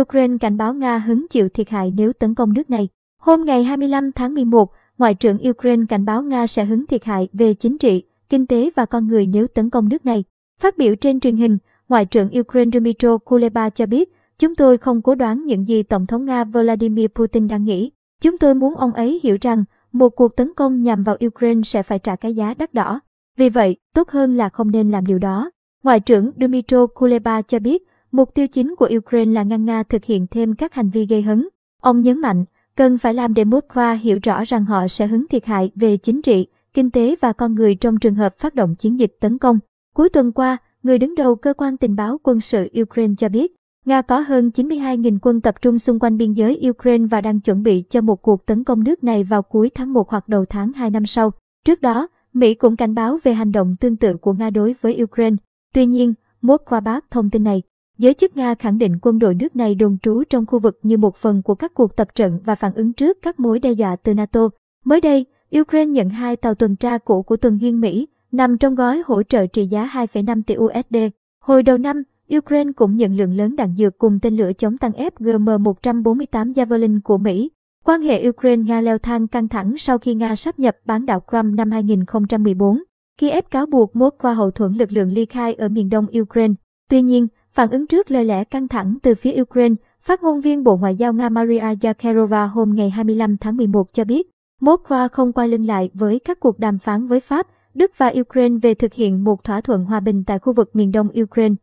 Ukraine cảnh báo Nga hứng chịu thiệt hại nếu tấn công nước này. Hôm ngày 25 tháng 11, Ngoại trưởng Ukraine cảnh báo Nga sẽ hứng thiệt hại về chính trị, kinh tế và con người nếu tấn công nước này. Phát biểu trên truyền hình, Ngoại trưởng Ukraine Dmytro Kuleba cho biết, chúng tôi không cố đoán những gì Tổng thống Nga Vladimir Putin đang nghĩ. Chúng tôi muốn ông ấy hiểu rằng, một cuộc tấn công nhằm vào Ukraine sẽ phải trả cái giá đắt đỏ. Vì vậy, tốt hơn là không nên làm điều đó. Ngoại trưởng Dmytro Kuleba cho biết, mục tiêu chính của Ukraine là ngăn Nga thực hiện thêm các hành vi gây hấn. Ông nhấn mạnh, cần phải làm để Moscow hiểu rõ rằng họ sẽ hứng thiệt hại về chính trị, kinh tế và con người trong trường hợp phát động chiến dịch tấn công. Cuối tuần qua, người đứng đầu cơ quan tình báo quân sự Ukraine cho biết, Nga có hơn 92.000 quân tập trung xung quanh biên giới Ukraine và đang chuẩn bị cho một cuộc tấn công nước này vào cuối tháng 1 hoặc đầu tháng 2 năm sau. Trước đó, Mỹ cũng cảnh báo về hành động tương tự của Nga đối với Ukraine. Tuy nhiên, Moscow bác thông tin này. Giới chức Nga khẳng định quân đội nước này đồn trú trong khu vực như một phần của các cuộc tập trận và phản ứng trước các mối đe dọa từ NATO. Mới đây, Ukraine nhận hai tàu tuần tra cũ của tuần duyên Mỹ, nằm trong gói hỗ trợ trị giá 2,5 tỷ USD. Hồi đầu năm, Ukraine cũng nhận lượng lớn đạn dược cùng tên lửa chống tăng FGM-148 Javelin của Mỹ. Quan hệ Ukraine-Nga leo thang căng thẳng sau khi Nga sắp nhập bán đảo Crimea năm 2014. Kiev cáo buộc Moscow hậu thuẫn lực lượng ly khai ở miền đông Ukraine. Tuy nhiên, phản ứng trước lời lẽ căng thẳng từ phía Ukraine, phát ngôn viên Bộ Ngoại giao Nga Maria Zakharova hôm ngày 25 tháng 11 cho biết, Moscow không quay lưng lại với các cuộc đàm phán với Pháp, Đức và Ukraine về thực hiện một thỏa thuận hòa bình tại khu vực miền đông Ukraine.